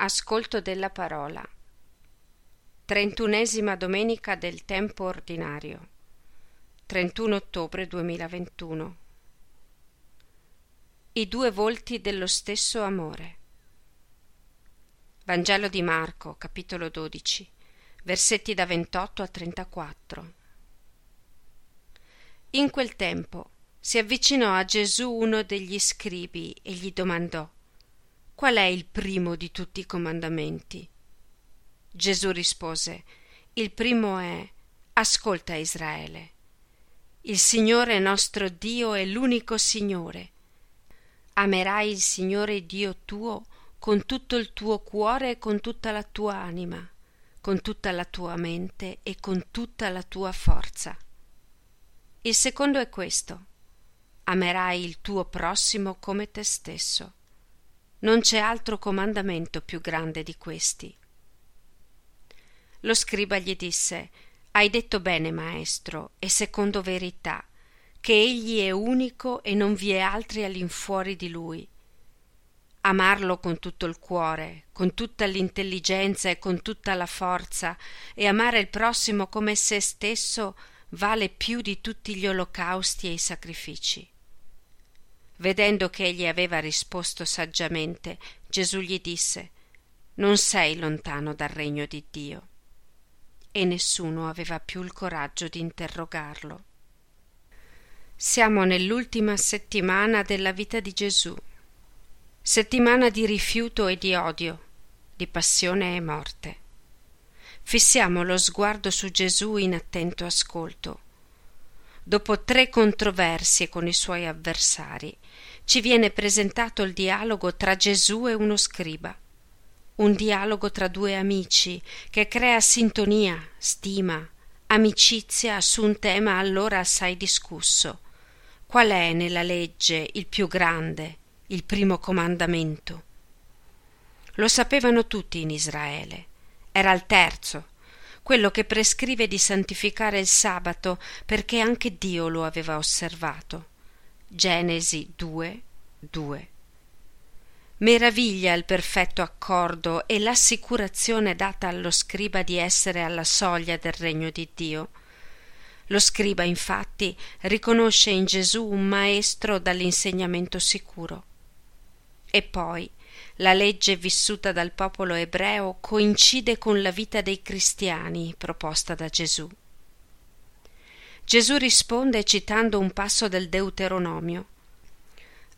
Ascolto della parola. Trentunesima domenica del tempo ordinario. 31 ottobre 2021. I due volti dello stesso amore. Vangelo di Marco, capitolo 12, versetti da 28 a 34. In quel tempo si avvicinò a Gesù uno degli scribi e gli domandò Qual è il primo di tutti i comandamenti? Gesù rispose Il primo è Ascolta Israele. Il Signore nostro Dio è l'unico Signore. Amerai il Signore Dio tuo con tutto il tuo cuore e con tutta la tua anima, con tutta la tua mente e con tutta la tua forza. Il secondo è questo. Amerai il tuo prossimo come te stesso. Non c'è altro comandamento più grande di questi. Lo scriba gli disse Hai detto bene, maestro, e secondo verità, che egli è unico e non vi è altri all'infuori di lui. Amarlo con tutto il cuore, con tutta l'intelligenza e con tutta la forza, e amare il prossimo come se stesso vale più di tutti gli olocausti e i sacrifici. Vedendo che egli aveva risposto saggiamente, Gesù gli disse Non sei lontano dal regno di Dio. E nessuno aveva più il coraggio di interrogarlo. Siamo nell'ultima settimana della vita di Gesù, settimana di rifiuto e di odio, di passione e morte. Fissiamo lo sguardo su Gesù in attento ascolto dopo tre controversie con i suoi avversari, ci viene presentato il dialogo tra Gesù e uno scriba. Un dialogo tra due amici che crea sintonia, stima, amicizia su un tema allora assai discusso. Qual è nella legge il più grande, il primo comandamento? Lo sapevano tutti in Israele. Era il terzo, quello che prescrive di santificare il sabato perché anche Dio lo aveva osservato. Genesi 2, 2. Meraviglia il perfetto accordo e l'assicurazione data allo scriba di essere alla soglia del regno di Dio. Lo scriba, infatti, riconosce in Gesù un maestro dall'insegnamento sicuro. E poi la legge vissuta dal popolo ebreo coincide con la vita dei cristiani proposta da Gesù. Gesù risponde citando un passo del Deuteronomio.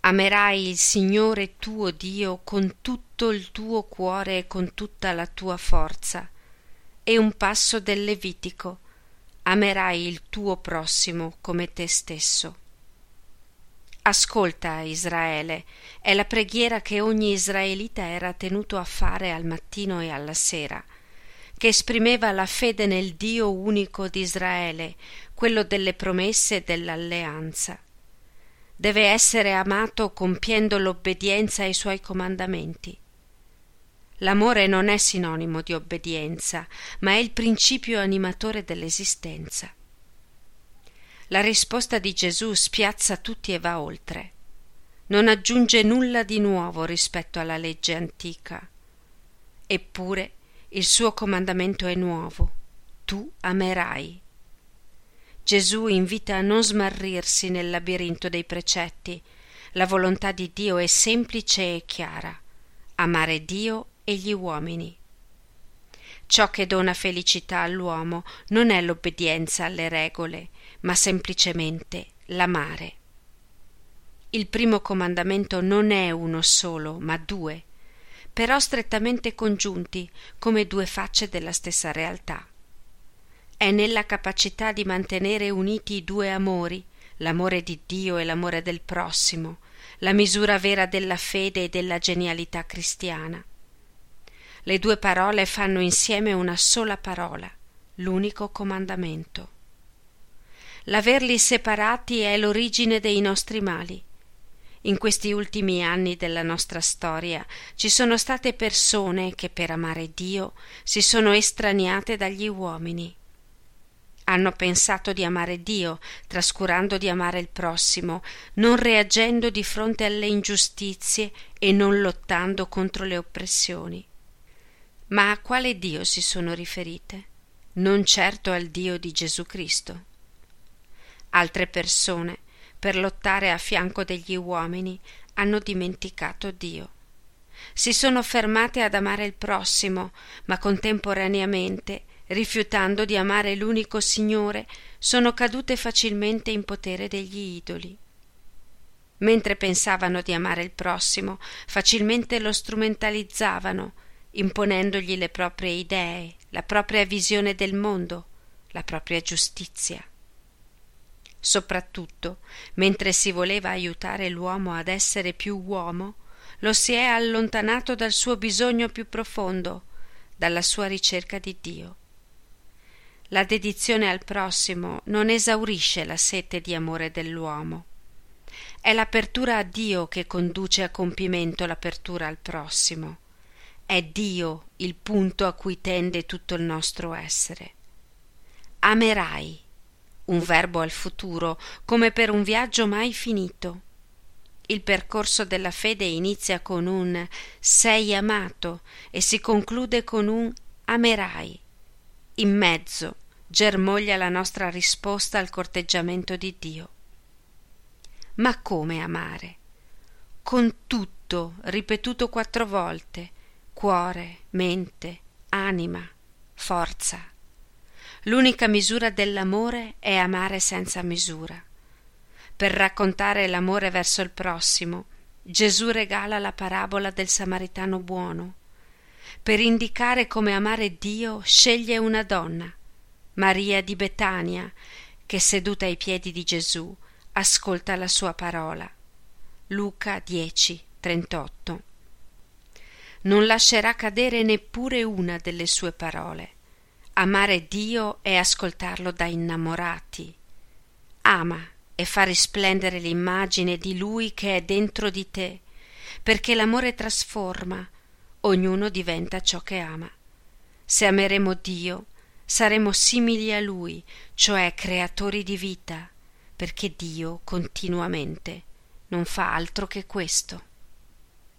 Amerai il Signore tuo Dio con tutto il tuo cuore e con tutta la tua forza. E un passo del Levitico. Amerai il tuo prossimo come te stesso. Ascolta, Israele, è la preghiera che ogni israelita era tenuto a fare al mattino e alla sera, che esprimeva la fede nel Dio unico di Israele, quello delle promesse e dell'alleanza. Deve essere amato compiendo l'obbedienza ai suoi comandamenti. L'amore non è sinonimo di obbedienza, ma è il principio animatore dell'esistenza. La risposta di Gesù spiazza tutti e va oltre. Non aggiunge nulla di nuovo rispetto alla legge antica. Eppure il suo comandamento è nuovo. Tu amerai. Gesù invita a non smarrirsi nel labirinto dei precetti. La volontà di Dio è semplice e chiara. Amare Dio e gli uomini. Ciò che dona felicità all'uomo non è l'obbedienza alle regole, ma semplicemente l'amare. Il primo comandamento non è uno solo, ma due, però strettamente congiunti come due facce della stessa realtà. È nella capacità di mantenere uniti i due amori, l'amore di Dio e l'amore del prossimo, la misura vera della fede e della genialità cristiana. Le due parole fanno insieme una sola parola, l'unico comandamento. L'averli separati è l'origine dei nostri mali. In questi ultimi anni della nostra storia ci sono state persone che per amare Dio si sono estraniate dagli uomini. Hanno pensato di amare Dio, trascurando di amare il prossimo, non reagendo di fronte alle ingiustizie e non lottando contro le oppressioni. Ma a quale Dio si sono riferite? Non certo al Dio di Gesù Cristo. Altre persone, per lottare a fianco degli uomini, hanno dimenticato Dio. Si sono fermate ad amare il prossimo, ma contemporaneamente, rifiutando di amare l'unico Signore, sono cadute facilmente in potere degli idoli. Mentre pensavano di amare il prossimo, facilmente lo strumentalizzavano, imponendogli le proprie idee, la propria visione del mondo, la propria giustizia. Soprattutto, mentre si voleva aiutare l'uomo ad essere più uomo, lo si è allontanato dal suo bisogno più profondo, dalla sua ricerca di Dio. La dedizione al prossimo non esaurisce la sete di amore dell'uomo. È l'apertura a Dio che conduce a compimento l'apertura al prossimo. È Dio il punto a cui tende tutto il nostro essere. Amerai, un verbo al futuro, come per un viaggio mai finito il percorso della fede inizia con un sei amato e si conclude con un amerai. In mezzo germoglia la nostra risposta al corteggiamento di Dio. Ma come amare? Con tutto, ripetuto quattro volte, cuore, mente, anima, forza. L'unica misura dell'amore è amare senza misura. Per raccontare l'amore verso il prossimo, Gesù regala la parabola del samaritano buono. Per indicare come amare Dio, sceglie una donna, Maria di Betania, che seduta ai piedi di Gesù ascolta la sua parola. Luca 10, 38. Non lascerà cadere neppure una delle sue parole. Amare Dio è ascoltarlo da innamorati. Ama e fa risplendere l'immagine di Lui che è dentro di te, perché l'amore trasforma, ognuno diventa ciò che ama. Se ameremo Dio, saremo simili a Lui, cioè creatori di vita, perché Dio continuamente non fa altro che questo.